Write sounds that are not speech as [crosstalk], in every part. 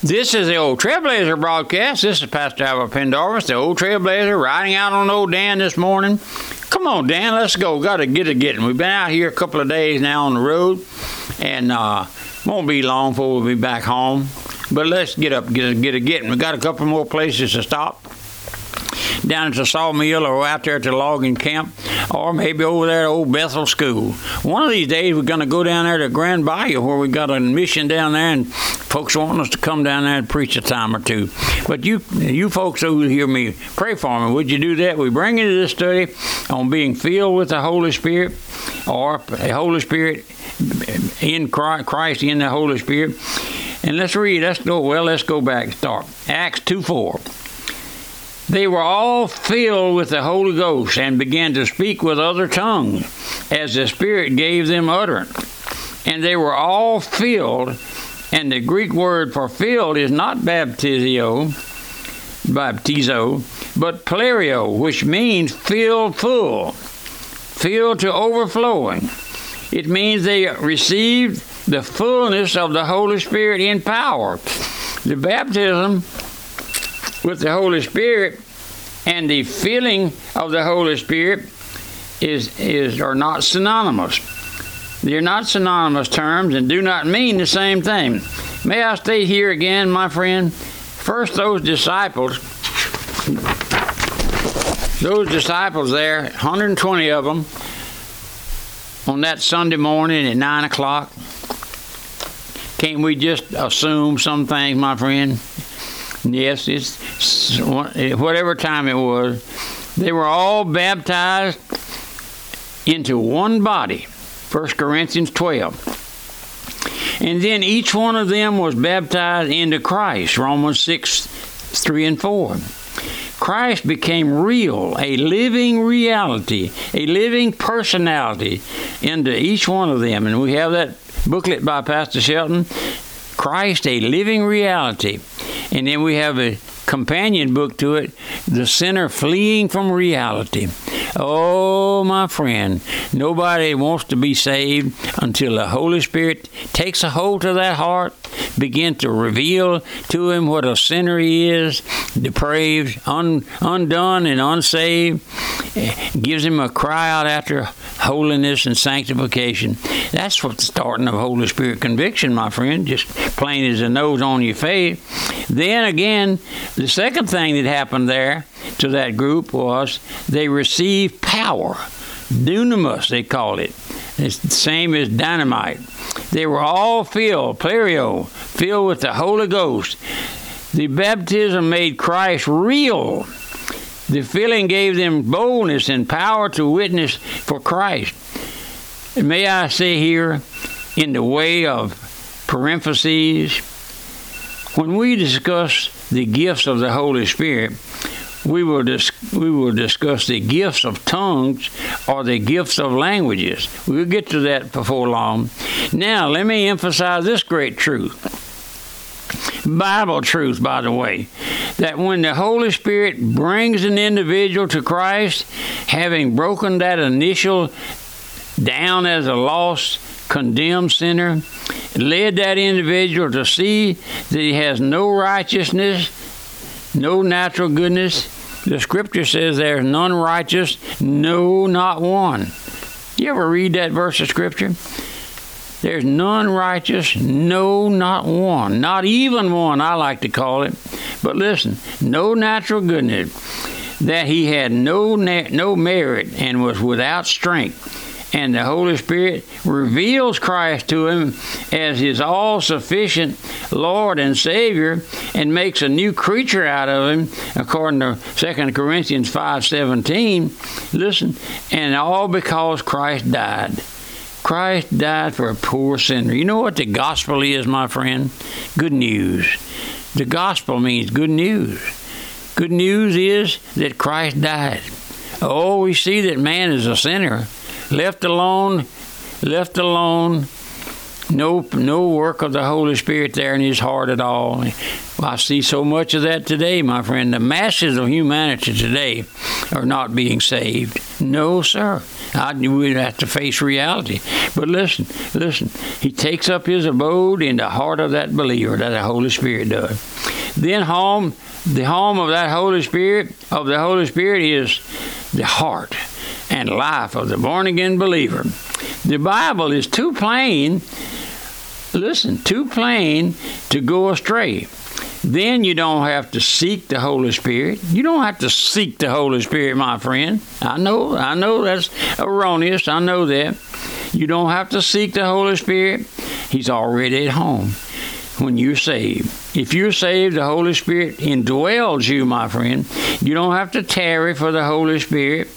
This is the Old Trailblazer broadcast. This is Pastor Albert Pendarvis, the Old Trailblazer, riding out on old Dan this morning. Come on, Dan, let's go. Got to get it getting. We've been out here a couple of days now on the road, and uh, won't be long before we'll be back home. But let's get up, get it, get it getting. We got a couple more places to stop down at the sawmill or out there at the logging camp, or maybe over there at Old Bethel School. One of these days, we're going to go down there to Grand Bayou where we got a mission down there, and folks want us to come down there and preach a time or two. But you, you folks who hear me, pray for me. Would you do that? We bring into this study on being filled with the Holy Spirit, or the Holy Spirit in Christ in the Holy Spirit. And let's read. Let's go. Well, let's go back. Start Acts two four. They were all filled with the Holy Ghost and began to speak with other tongues as the Spirit gave them utterance. And they were all filled, and the Greek word for filled is not baptizio, baptizo, but plerio, which means filled full, filled to overflowing. It means they received the fullness of the Holy Spirit in power. The baptism with the Holy Spirit and the filling of the Holy Spirit is, is are not synonymous. They're not synonymous terms and do not mean the same thing. May I stay here again, my friend? First, those disciples, those disciples there, 120 of them, on that Sunday morning at 9 o'clock, can't we just assume some things, my friend? Yes, it's eh, whatever time it was. They were all baptized into one body. 1 Corinthians 12. And then each one of them was baptized into Christ. Romans 6 3 and 4. Christ became real, a living reality, a living personality into each one of them. And we have that booklet by Pastor Shelton Christ, a living reality. And then we have a companion book to it, The Sinner Fleeing from Reality. Oh, my friend, nobody wants to be saved until the Holy Spirit takes a hold of that heart, begin to reveal to him what a sinner he is, depraved, un, undone, and unsaved, eh, gives him a cry out after holiness and sanctification. That's what's starting of Holy Spirit conviction, my friend, just plain as the nose on your face. Then again, the second thing that happened there to that group was they received power. Dunamis, they called it. It's the same as dynamite. They were all filled, plerio, filled with the Holy Ghost. The baptism made Christ real. The filling gave them boldness and power to witness for Christ. May I say here, in the way of parentheses, when we discuss the gifts of the Holy Spirit, we will, dis- we will discuss the gifts of tongues or the gifts of languages. We'll get to that before long. Now, let me emphasize this great truth. Bible truth, by the way, that when the Holy Spirit brings an individual to Christ, having broken that initial down as a lost, condemned sinner, led that individual to see that he has no righteousness, no natural goodness, the scripture says there's none righteous, no, not one. You ever read that verse of scripture? There's none righteous, no, not one. Not even one, I like to call it. But listen, no natural goodness, that he had no, no merit and was without strength and the Holy Spirit reveals Christ to him as his all sufficient Lord and Savior and makes a new creature out of him, according to 2 Corinthians 5.17. Listen, and all because Christ died. Christ died for a poor sinner. You know what the gospel is, my friend? Good news. The gospel means good news. Good news is that Christ died. Oh, we see that man is a sinner left alone, left alone, No, no work of the Holy Spirit there in his heart at all. Well, I see so much of that today, my friend. The masses of humanity today are not being saved. No, sir. I knew we'd have to face reality. But listen, listen. He takes up his abode in the heart of that believer that the Holy Spirit does. Then home, the home of that Holy Spirit of the Holy Spirit is the heart and life of the born again believer. The Bible is too plain. Listen, too plain to go astray then you don't have to seek the Holy Spirit. You don't have to seek the Holy Spirit, my friend. I know, I know that's erroneous. I know that. You don't have to seek the Holy Spirit. He's already at home when you're saved. If you're saved, the Holy Spirit indwells you, my friend. You don't have to tarry for the Holy Spirit.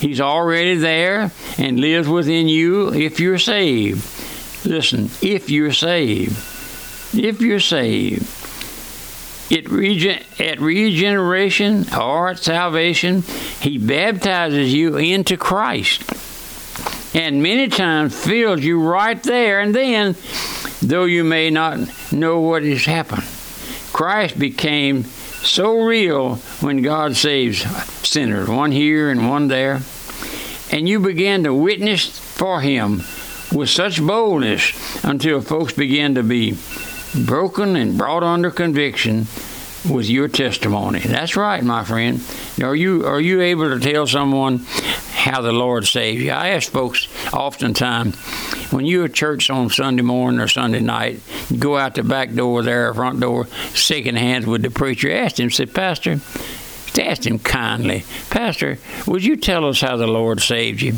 He's already there and lives within you if you're saved. Listen, if you're saved. If you're saved. Regen- at regeneration or at salvation, He baptizes you into Christ. And many times fills you right there and then, though you may not know what has happened. Christ became so real when God saves sinners, one here and one there. And you begin to witness for Him with such boldness until folks begin to be broken and brought under conviction with your testimony. That's right, my friend. Are you are you able to tell someone how the Lord saved you? I ask folks oftentimes when you're at church on Sunday morning or Sunday night, you go out the back door there, front door, shaking hands with the preacher. Ask him, say, Pastor, ask him kindly, Pastor, would you tell us how the Lord saved you?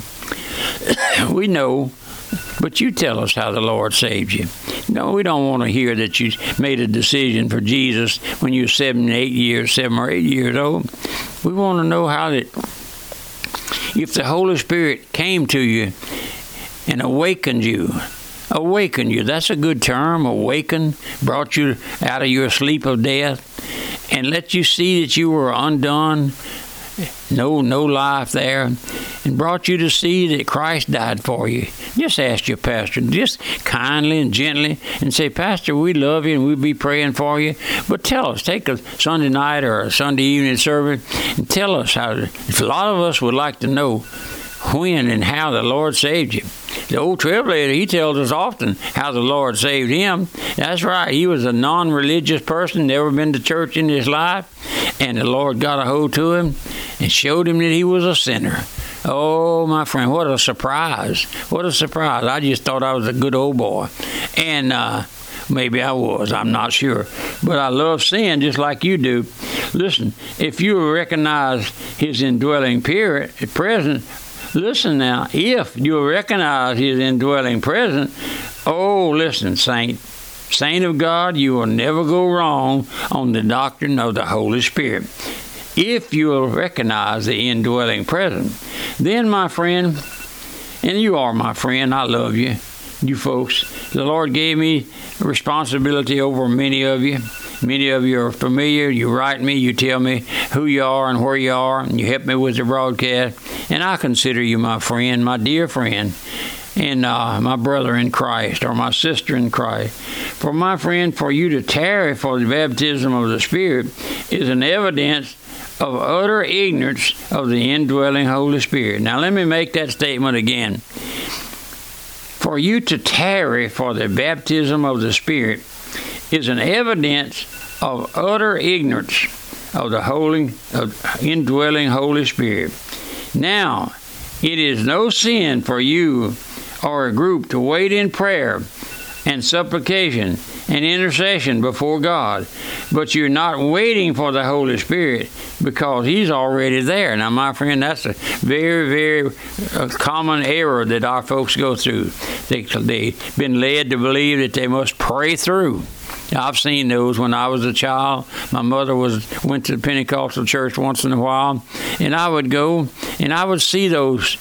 [coughs] we know but you tell us how the Lord saved you. No, we don't want to hear that you made a decision for Jesus when you were seven, eight years, seven or eight years old. We want to know how that, if the Holy Spirit came to you and awakened you, awakened you, that's a good term, awakened, brought you out of your sleep of death, and let you see that you were undone, no, no life there and brought you to see that Christ died for you. Just ask your pastor, just kindly and gently, and say, Pastor, we love you and we'll be praying for you. But tell us, take a Sunday night or a Sunday evening service and tell us how. If a lot of us would like to know when and how the Lord saved you. The old trailblazer, he tells us often how the Lord saved him. That's right. He was a non religious person, never been to church in his life, and the Lord got a hold to him and showed him that he was a sinner. Oh, my friend, what a surprise. What a surprise. I just thought I was a good old boy. And uh, maybe I was, I'm not sure. But I love sin just like you do. Listen, if you recognize his indwelling presence, listen now, if you recognize his indwelling presence, oh, listen, saint, saint of God, you will never go wrong on the doctrine of the Holy Spirit if you will recognize the indwelling presence. Then, my friend, and you are my friend, I love you, you folks. The Lord gave me responsibility over many of you. Many of you are familiar. You write me, you tell me who you are and where you are, and you help me with the broadcast. And I consider you my friend, my dear friend, and uh, my brother in Christ or my sister in Christ. For my friend, for you to tarry for the baptism of the Spirit is an evidence of utter ignorance of the indwelling Holy Spirit. Now, let me make that statement again. For you to tarry for the baptism of the Spirit is an evidence of utter ignorance of the holy, of indwelling Holy Spirit. Now, it is no sin for you or a group to wait in prayer and supplication and intercession before God. But you're not waiting for the Holy Spirit because He's already there. Now, my friend, that's a very, very uh, common error that our folks go through. They, they've been led to believe that they must pray through. I've seen those when I was a child. My mother was went to the Pentecostal church once in a while, and I would go and I would see those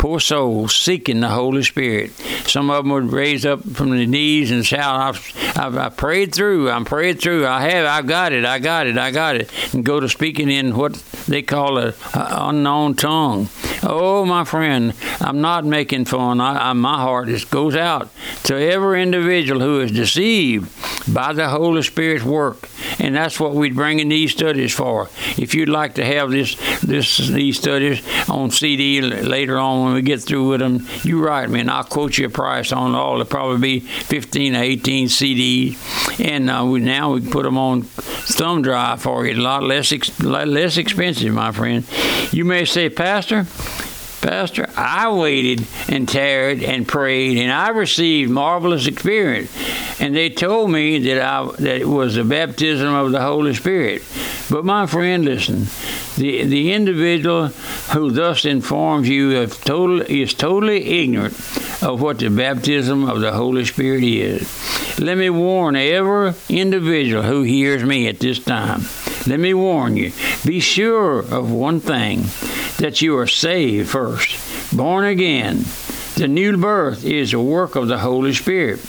poor souls seeking the Holy Spirit. Some of them would raise up from the knees and shout, I've, I've, I prayed through, I'm prayed through, I have, I got it, I got it, I got it. And go to speaking in what they call a, a unknown tongue. Oh, my friend, I'm not making fun. I, I, my heart just goes out to every individual who is deceived by the Holy Spirit's work, and that's what we're bringing these studies for. If you'd like to have this, this, these studies on CD later on when we get through with them, you write me, and I'll quote you a price on all. It'll probably be 15 or 18 CDs, and uh, we, now we can put them on thumb drive for you. A lot less, ex- less expensive, my friend. You may say, Pastor. Pastor, I waited and tarried and prayed, and I received marvelous experience. And they told me that I that it was the baptism of the Holy Spirit. But my friend, listen, the the individual who thus informs you of total is totally ignorant of what the baptism of the Holy Spirit is. Let me warn every individual who hears me at this time. Let me warn you. Be sure of one thing that you are saved first, born again. The new birth is a work of the Holy Spirit.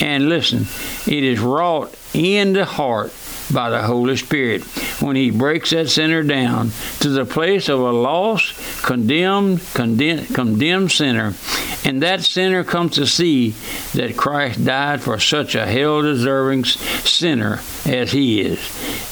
And listen, it is wrought in the heart by the Holy Spirit when He breaks that sinner down to the place of a lost, condemned, condemned, condemned sinner. And that sinner comes to see that Christ died for such a hell deserving sinner as he is.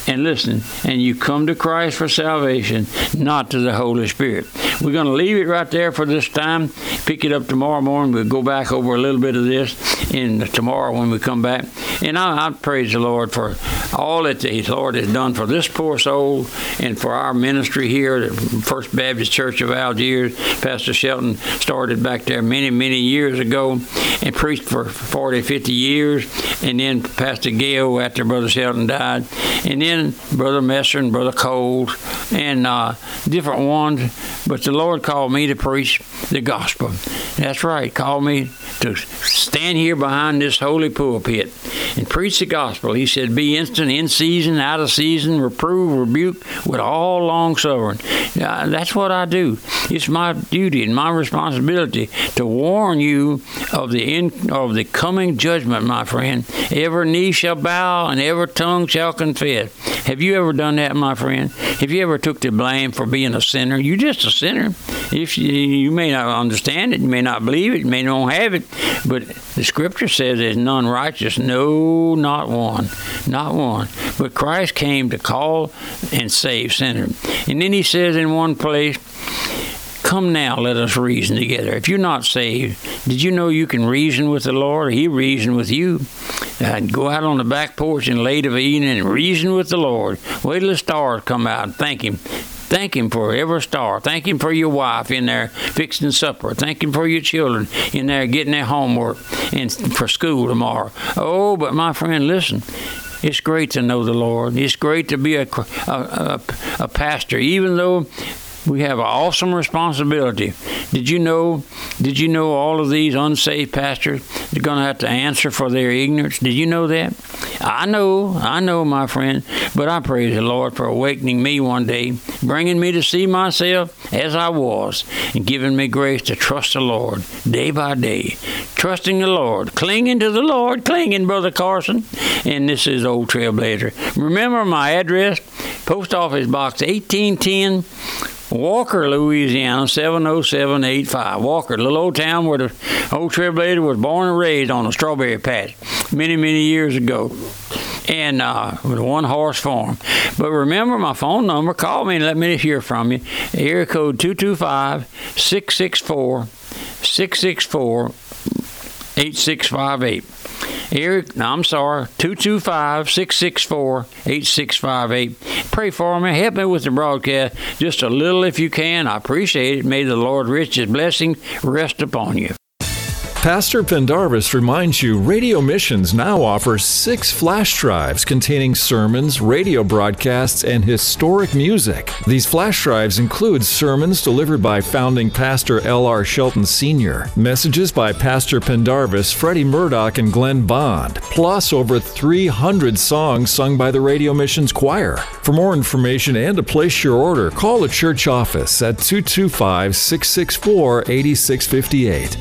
And listen, and you come to Christ for salvation, not to the Holy Spirit. We're going to leave it right there for this time. Pick it up tomorrow morning. We'll go back over a little bit of this in tomorrow when we come back. And I, I praise the Lord for all that the Lord has done for this poor soul and for our ministry here at First Baptist Church of Algiers. Pastor Shelton started back there many, many years ago and preached for 40, 50 years. And then Pastor Gail after Brother Shelton died. And then Brother Messer and Brother Cole and uh, different ones. But the Lord called me to preach the gospel. That's right, called me to stand here behind this holy pulpit and preach the gospel. He said, Be instant, in season, out of season, reprove, rebuke with all long suffering. That's what I do. It's my duty and my responsibility to warn you of the in, of the coming judgment, my friend. Every knee shall bow and every tongue shall confess. Have you ever done that, my friend? Have you ever took the blame for being a sinner? You're just a sinner. If you, you may not understand it, you may not believe it, you may not have it, but the Scripture says there's none righteous, no, not one, not one. But Christ came to call and save sinners. And then He says in one place, Come now, let us reason together. If you're not saved, did you know you can reason with the Lord? He reasoned with you. Uh, go out on the back porch in late of evening and reason with the Lord. Wait till the stars come out and thank Him. Thank Him for every star. Thank Him for your wife in there fixing supper. Thank Him for your children in there getting their homework and for school tomorrow. Oh, but my friend, listen. It's great to know the Lord. It's great to be a, a, a, a pastor, even though we have an awesome responsibility. Did you know? Did you know all of these unsaved pastors are going to have to answer for their ignorance? Did you know that? I know, I know, my friend. But I praise the Lord for awakening me one day, bringing me to see myself as I was, and giving me grace to trust the Lord day by day. Trusting the Lord, clinging to the Lord, clinging, Brother Carson. And this is Old Trailblazer. Remember my address? Post Office Box 1810. Walker, Louisiana, 70785. Walker, little old town where the old Trailblazer was born and raised on a strawberry patch many, many years ago. And uh, with one horse farm. But remember my phone number. Call me and let me hear from you. Area code 225 664 664 8658. Eric, I'm sorry, 225 664 8658. Pray for me. Help me with the broadcast just a little if you can. I appreciate it. May the Lord rich his blessing rest upon you. Pastor Pendarvis reminds you Radio Missions now offers six flash drives containing sermons, radio broadcasts, and historic music. These flash drives include sermons delivered by founding pastor L.R. Shelton Sr., messages by Pastor Pendarvis, Freddie Murdoch, and Glenn Bond, plus over 300 songs sung by the Radio Missions Choir. For more information and to place your order, call the church office at 225 664 8658.